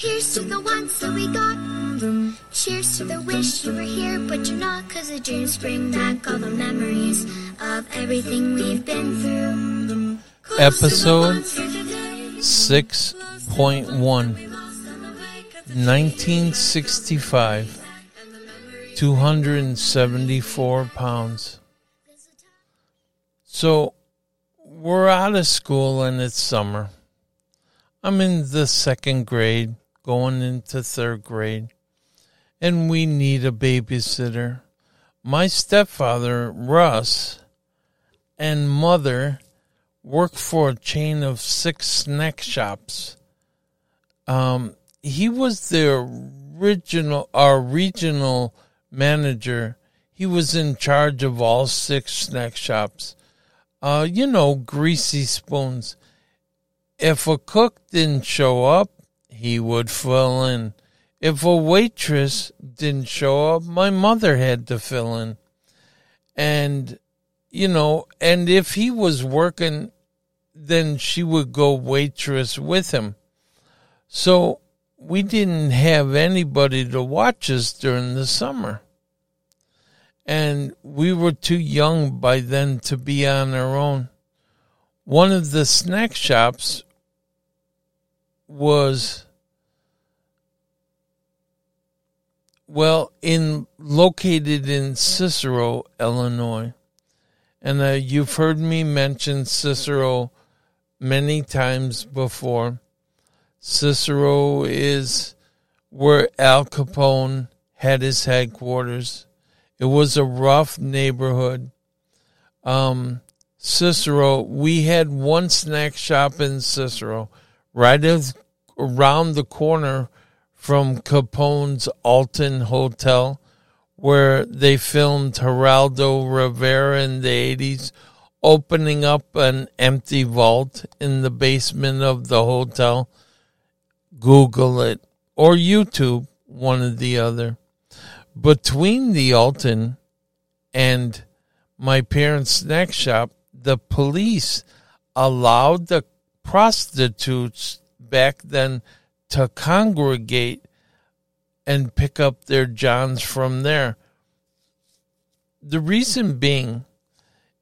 Here's to the ones that we got. Cheers to the wish you were here, but you're not. Cause the dreams bring back all the memories of everything we've been through. Episode 6.1 1965 274 pounds. So we're out of school and it's summer. I'm in the second grade, going into third grade, and we need a babysitter. My stepfather, Russ, and mother work for a chain of six snack shops. Um, he was the original, our regional manager. He was in charge of all six snack shops. Uh, you know, greasy spoons. If a cook didn't show up, he would fill in. If a waitress didn't show up, my mother had to fill in. And, you know, and if he was working, then she would go waitress with him. So we didn't have anybody to watch us during the summer. And we were too young by then to be on our own. One of the snack shops was well in located in Cicero, Illinois. And uh, you've heard me mention Cicero many times before. Cicero is where Al Capone had his headquarters. It was a rough neighborhood. Um, Cicero, we had one snack shop in Cicero, right around the corner from Capone's Alton Hotel, where they filmed Geraldo Rivera in the 80s, opening up an empty vault in the basement of the hotel. Google it or YouTube, one or the other. Between the Alton and my parents' snack shop, the police allowed the prostitutes back then to congregate and pick up their johns from there. The reason being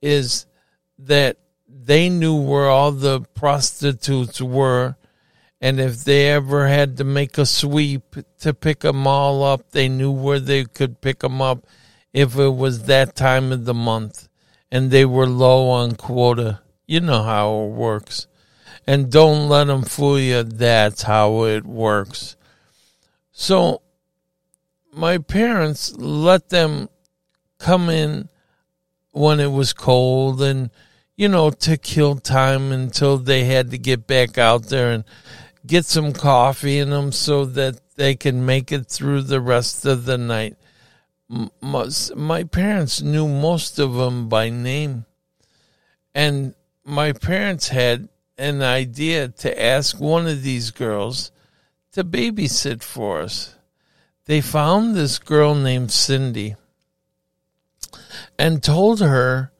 is that they knew where all the prostitutes were and if they ever had to make a sweep to pick them all up, they knew where they could pick them up if it was that time of the month and they were low on quota. You know how it works. And don't let them fool you. That's how it works. So my parents let them come in when it was cold and, you know, to kill time until they had to get back out there and get some coffee in them so that they can make it through the rest of the night. My, my parents knew most of them by name. And my parents had an idea to ask one of these girls to babysit for us. They found this girl named Cindy and told her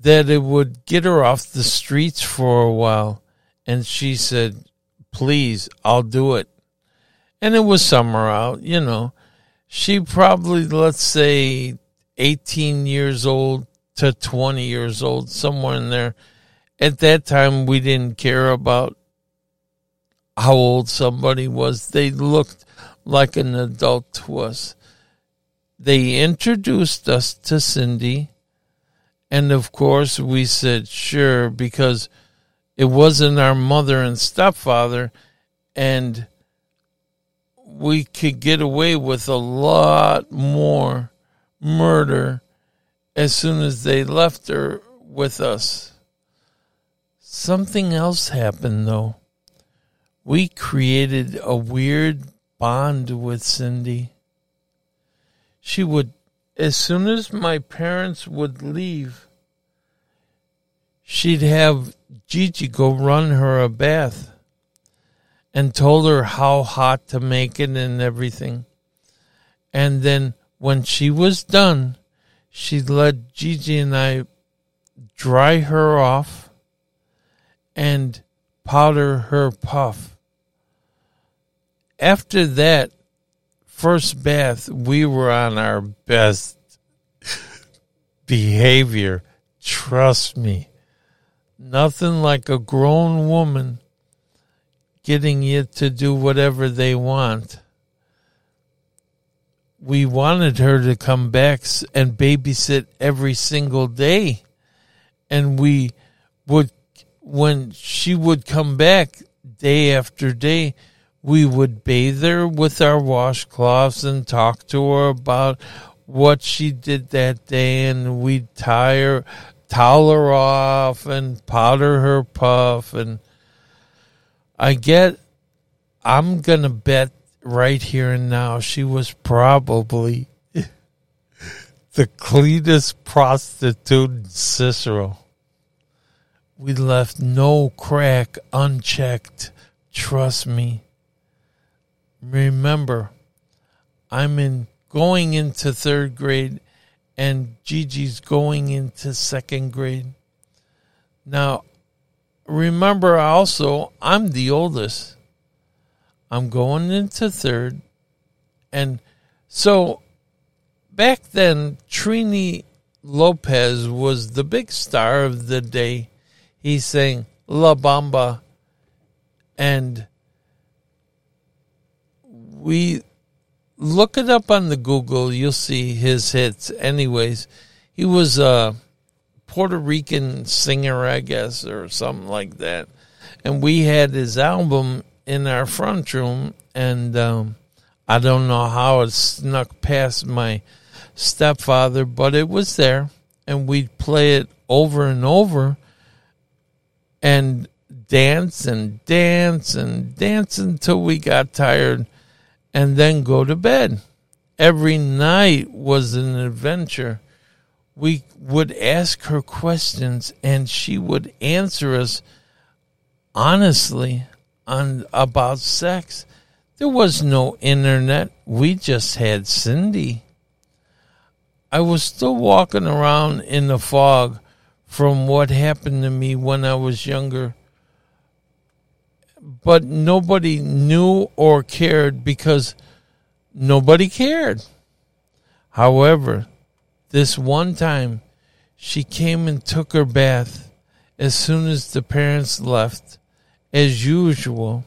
that it would get her off the streets for a while. And she said, please, I'll do it. And it was summer out, you know. She probably, let's say, 18 years old to 20 years old, somewhere in there. At that time, we didn't care about how old somebody was. They looked like an adult to us. They introduced us to Cindy. And of course, we said, sure, because it wasn't our mother and stepfather, and we could get away with a lot more murder as soon as they left her with us. Something else happened though. We created a weird bond with Cindy. She would, as soon as my parents would leave, she'd have Gigi go run her a bath and told her how hot to make it and everything. And then when she was done, she'd let Gigi and I dry her off and powder her puff. after that first bath, we were on our best behavior. Trust me. Nothing like a grown woman getting you to do whatever they want. We wanted her to come back and babysit every single day. And we would, when she would come back day after day, we would bathe her with our washcloths and talk to her about what she did that day and we'd tie her towel her off and powder her puff and I get I'm gonna bet right here and now she was probably the cleanest prostitute in Cicero. We left no crack unchecked. Trust me. Remember, I'm in going into third grade and Gigi's going into second grade. Now, remember also, I'm the oldest. I'm going into third. And so back then, Trini Lopez was the big star of the day. He saying La Bamba. And we look it up on the Google. You'll see his hits. Anyways, he was a Puerto Rican singer, I guess, or something like that. And we had his album in our front room, and um, I don't know how it snuck past my stepfather, but it was there, and we'd play it over and over, and dance and dance and dance until we got tired and then go to bed. Every night was an adventure. We would ask her questions and she would answer us honestly on about sex. There was no internet. We just had Cindy. I was still walking around in the fog from what happened to me when I was younger but nobody knew or cared because nobody cared. However, this one time she came and took her bath as soon as the parents left, as usual.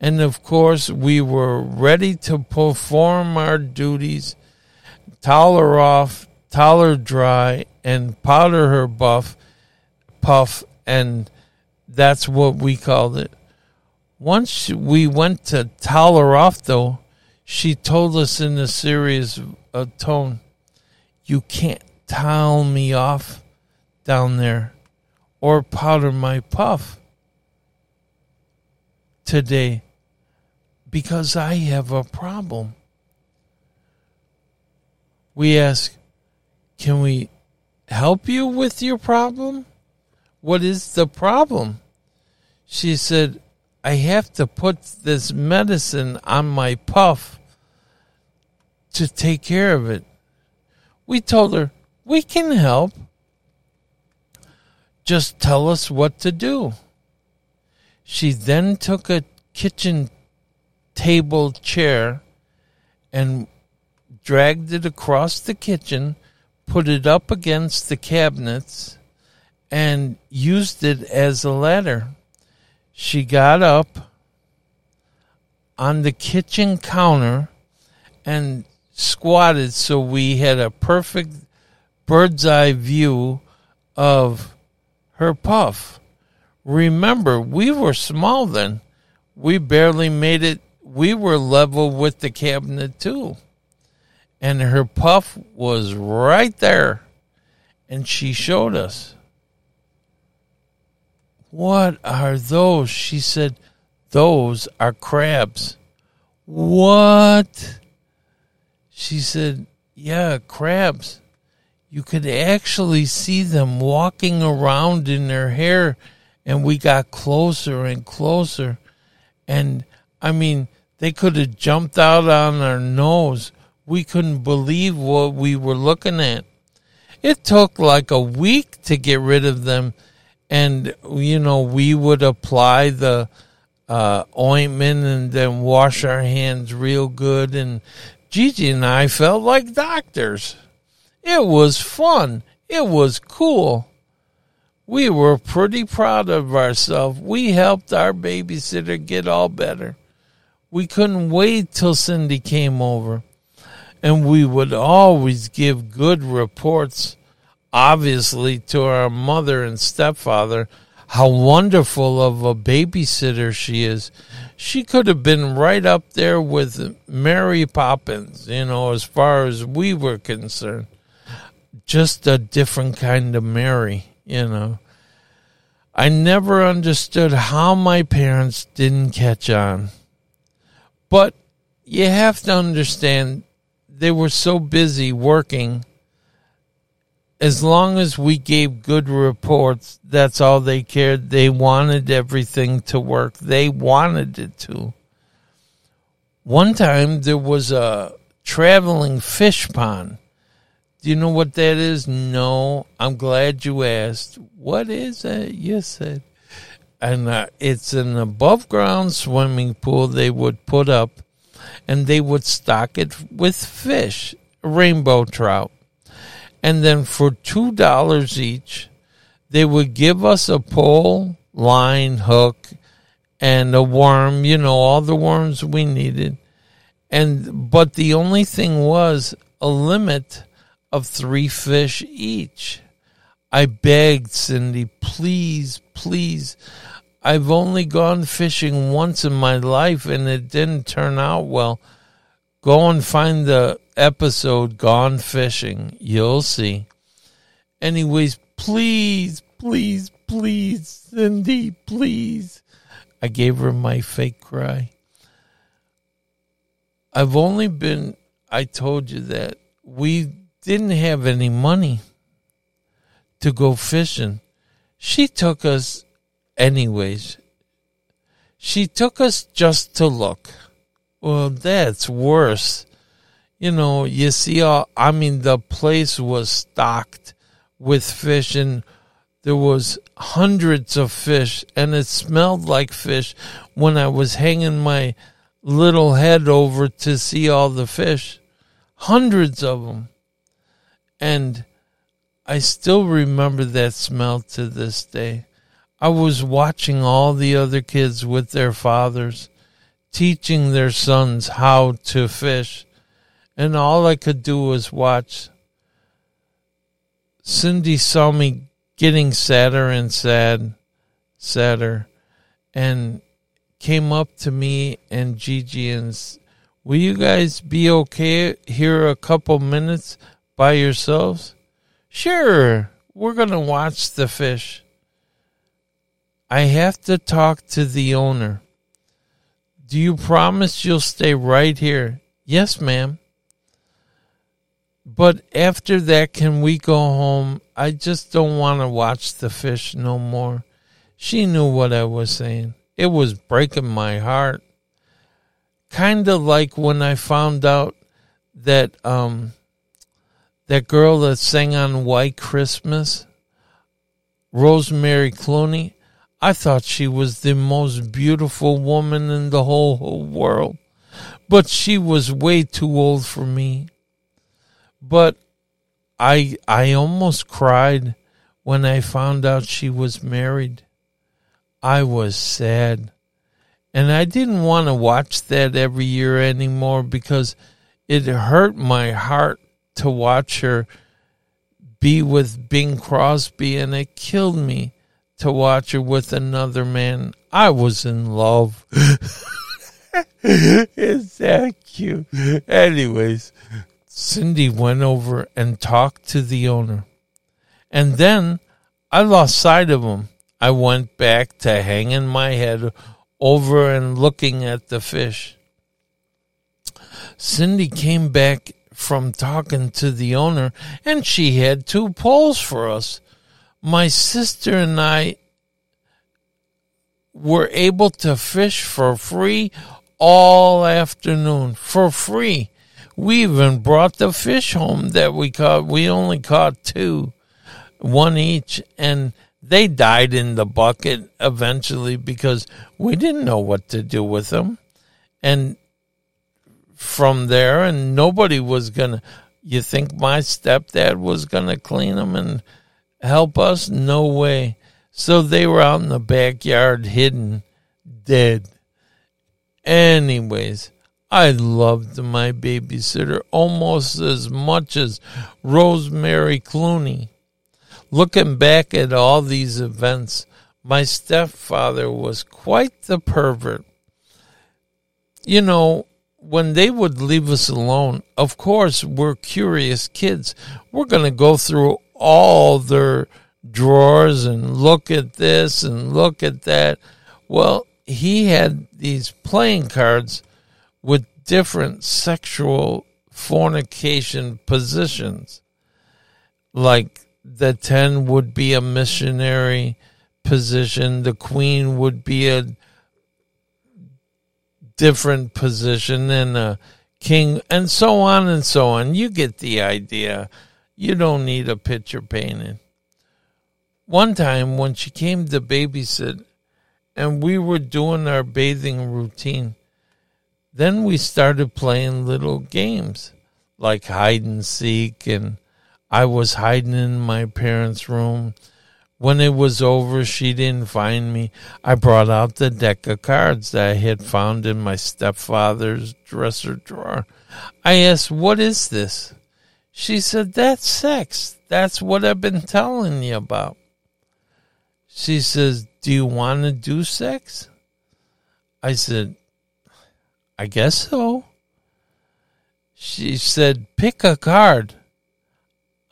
And of course, we were ready to perform our duties, towel her off, towel her dry, and powder her buff, puff, and that's what we called it. Once we went to towel her off, though, she told us in a serious uh, tone, You can't towel me off down there or powder my puff today because I have a problem. We ask, Can we help you with your problem? What is the problem? She said, I have to put this medicine on my puff to take care of it. We told her, we can help. Just tell us what to do. She then took a kitchen table chair and dragged it across the kitchen, put it up against the cabinets, and used it as a ladder she got up on the kitchen counter and squatted so we had a perfect bird's eye view of her puff. Remember, we were small then. We barely made it. We were level with the cabinet too. And her puff was right there. And she showed us. What are those? She said, Those are crabs. What? She said, Yeah, crabs. You could actually see them walking around in their hair, and we got closer and closer. And I mean, they could have jumped out on our nose. We couldn't believe what we were looking at. It took like a week to get rid of them and you know we would apply the uh, ointment and then wash our hands real good. And Gigi and I felt like doctors. It was fun. It was cool. We were pretty proud of ourselves. We helped our babysitter get all better. We couldn't wait till Cindy came over. And we would always give good reports, obviously, to our mother and stepfather how wonderful of a babysitter she is. She could have been right up there with Mary Poppins, you know, as far as we were concerned. Just a different kind of Mary, you know. I never understood how my parents didn't catch on. But you have to understand they were so busy working as long as we gave good reports, that's all they cared. They wanted everything to work. They wanted it to. One time there was a traveling fish pond. Do you know what that is? No. I'm glad you asked. What is it? You said. And uh, it's an above ground swimming pool they would put up and they would stock it with fish, rainbow trout and then for two dollars each, they would give us a pole, line, hook, and a worm. You know, all the worms we needed, and but the only thing was a limit of three fish each. I begged Cindy, please, please. I've only gone fishing once in my life and it didn't turn out well. Go and find the episode Gone Fishing. You'll see. Anyways, please, please, please, Cindy, please. I gave her my fake cry. I've only been, I told you that we didn't have any money to go fishing. She took us, anyways. She took us just to look. Well, that's worse. You know, you see, all, I mean, the place was stocked with fish and there was hundreds of fish and it smelled like fish when I was hanging my little head over to see all the fish. Hundreds of them. And I still remember that smell to this day. I was watching all the other kids with their fathers teaching their sons how to fish. And all I could do was watch. Cindy saw me getting sadder and sad, sadder, and came up to me and Gigi and Will you guys be okay here a couple minutes by yourselves? Sure, we're going to watch the fish. I have to talk to the owner. Do you promise you'll stay right here? Yes, ma'am. But after that, can we go home? I just don't want to watch the fish no more. She knew what I was saying. It was breaking my heart. Kind of like when I found out that um that girl that sang on White Christmas, Rosemary Clooney, I thought she was the most beautiful woman in the whole, whole world. But she was way too old for me. But I I almost cried when I found out she was married. I was sad. And I didn't want to watch that every year anymore because it hurt my heart to watch her be with Bing Crosby and it killed me to watch her with another man. I was in love. Is that cute? Anyways, Cindy went over and talked to the owner. And then I lost sight of him. I went back to hanging my head over and looking at the fish. Cindy came back from talking to the owner and she had two poles for us my sister and I were able to fish for free all afternoon for free. We even brought the fish home that we caught. We only caught two, one each, and They died in the bucket eventually because we didn't know what to do with them. And from there, and nobody was going to, you think my stepdad was going to clean them and help us? No way. So they were out in the backyard hidden, dead. Anyways, I loved my babysitter almost as much as Rosemary Clooney. Looking back at all these events, my stepfather was quite the pervert. You know, when they would leave us alone, of course, we're curious kids. We're going to go through all their drawers and look at this and look at that. Well, he had these playing cards with different sexual fornication positions. Like the 10 would be a missionary position, the queen would be a different position, and a king, and so on and so on. You get the idea. You don't need a picture painted. One time when she came to babysit, and we were doing our bathing routine, then we started playing little games like hide and seek, and I was hiding in my parents' room. When it was over, she didn't find me. I brought out the deck of cards that I had found in my stepfather's dresser drawer. I asked, What is this? She said, That's sex. That's what I've been telling you about. She says, Do you want to do sex? I said, I guess so. She said, Pick a card.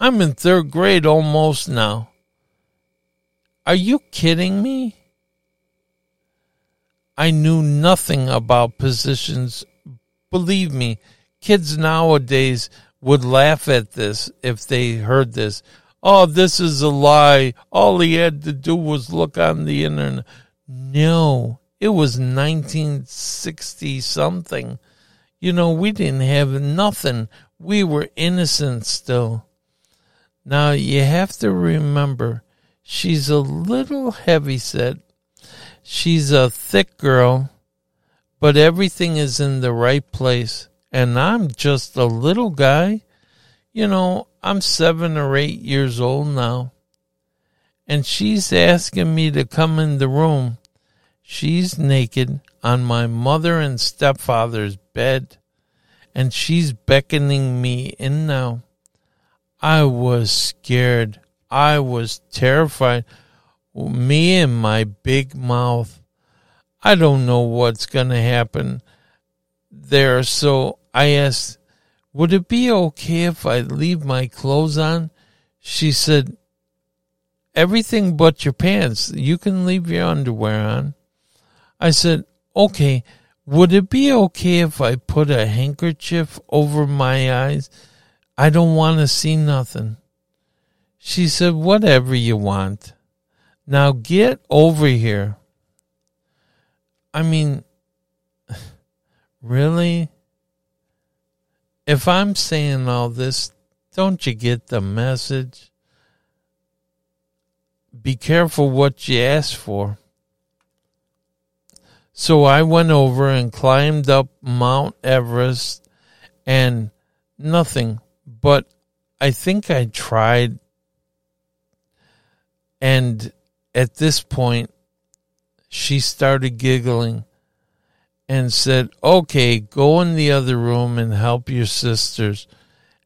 I'm in third grade almost now. Are you kidding me? I knew nothing about positions. Believe me, kids nowadays would laugh at this if they heard this. Oh, this is a lie. All he had to do was look on the internet. No, it was 1960 something. You know, we didn't have nothing. We were innocent still. Now, you have to remember, she's a little heavy set. She's a thick girl, but everything is in the right place. And I'm just a little guy. You know, I'm seven or eight years old now. And she's asking me to come in the room She's naked on my mother and stepfather's bed, and she's beckoning me in now. I was scared. I was terrified. Me and my big mouth. I don't know what's going to happen there. So I asked, Would it be okay if I leave my clothes on? She said, Everything but your pants. You can leave your underwear on. I said, okay, would it be okay if I put a handkerchief over my eyes? I don't want to see nothing. She said, whatever you want. Now get over here. I mean, really? If I'm saying all this, don't you get the message? Be careful what you ask for. So I went over and climbed up Mount Everest and nothing. But I think I tried. And at this point, she started giggling and said, Okay, go in the other room and help your sisters.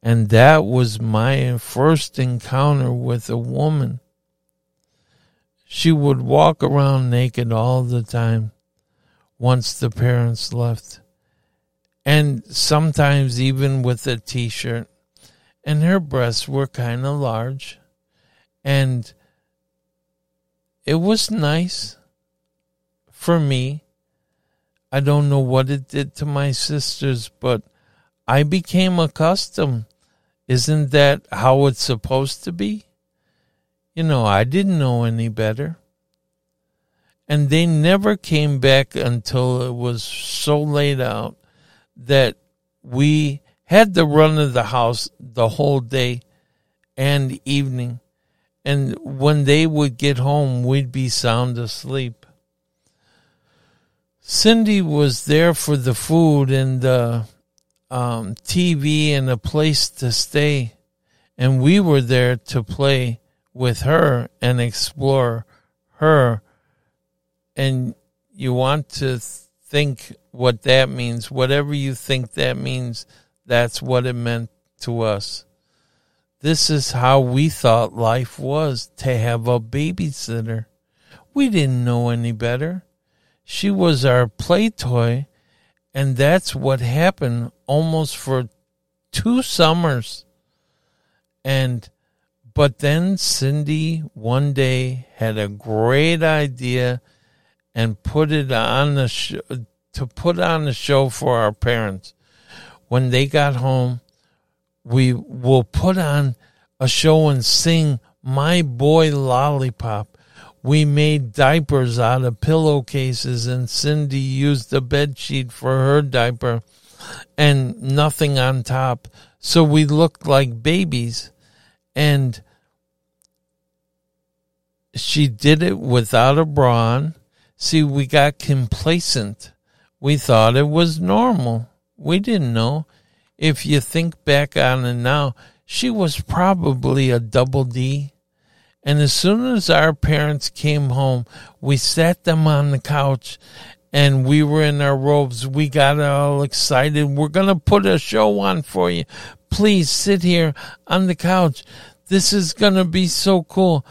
And that was my first encounter with a woman. She would walk around naked all the time once the parents left. And sometimes even with a t shirt. And her breasts were kind of large. And it was nice for me. I don't know what it did to my sisters, but I became accustomed. Isn't that how it's supposed to be? You know, I didn't know any better and they never came back until it was so laid out that we had the run of the house the whole day and evening And when they would get home, we'd be sound asleep. Cindy was there for the food and the um, TV and a place to stay. And we were there to play with her and explore her. And you want to think what that means. Whatever you think that means, that's what it meant to us. This is how we thought life was to have a babysitter. We didn't know any better. She was our play toy, and that's what happened almost for two summers. And but then Cindy one day had a great idea and put it on the sh- to put on the show for our parents. When they got home, we will put on a show and sing My Boy Lollipop. We made diapers out of pillowcases and Cindy used the bed sheet for her diaper and nothing on top. So we looked like babies and she did it without a bra on. See, we got complacent. We thought it was normal. We didn't know. If you think back on it now, she was probably a double D. And as soon as our parents came home, we sat them on the couch and we were in our robes. We got all excited. We're going to put a show on for you. Please sit here on the couch. This is going to be so cool.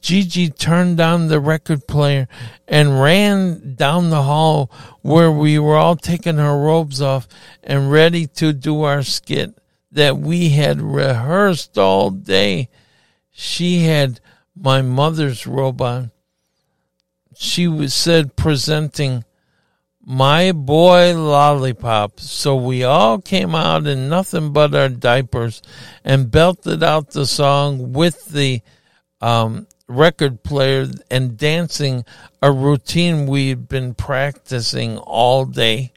Gigi turned on the record player and ran down the hall where we were all taking our robes off and ready to do our skit that we had rehearsed all day. She had my mother's robot. She was said presenting my boy lollipop. So we all came out in nothing but our diapers and belted out the song with the um, record player and dancing a routine we'd been practicing all day.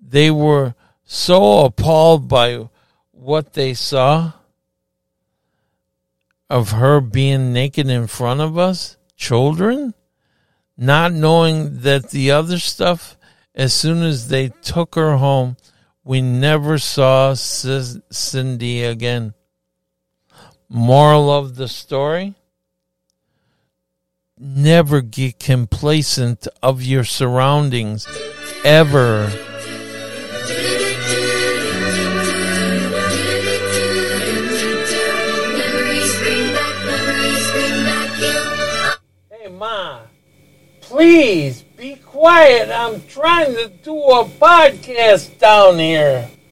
They were so appalled by what they saw of her being naked in front of us, children, not knowing that the other stuff, as soon as they took her home, we never saw Cindy again. Moral of the story never get complacent of your surroundings ever. Please be quiet. I'm trying to do a podcast down here.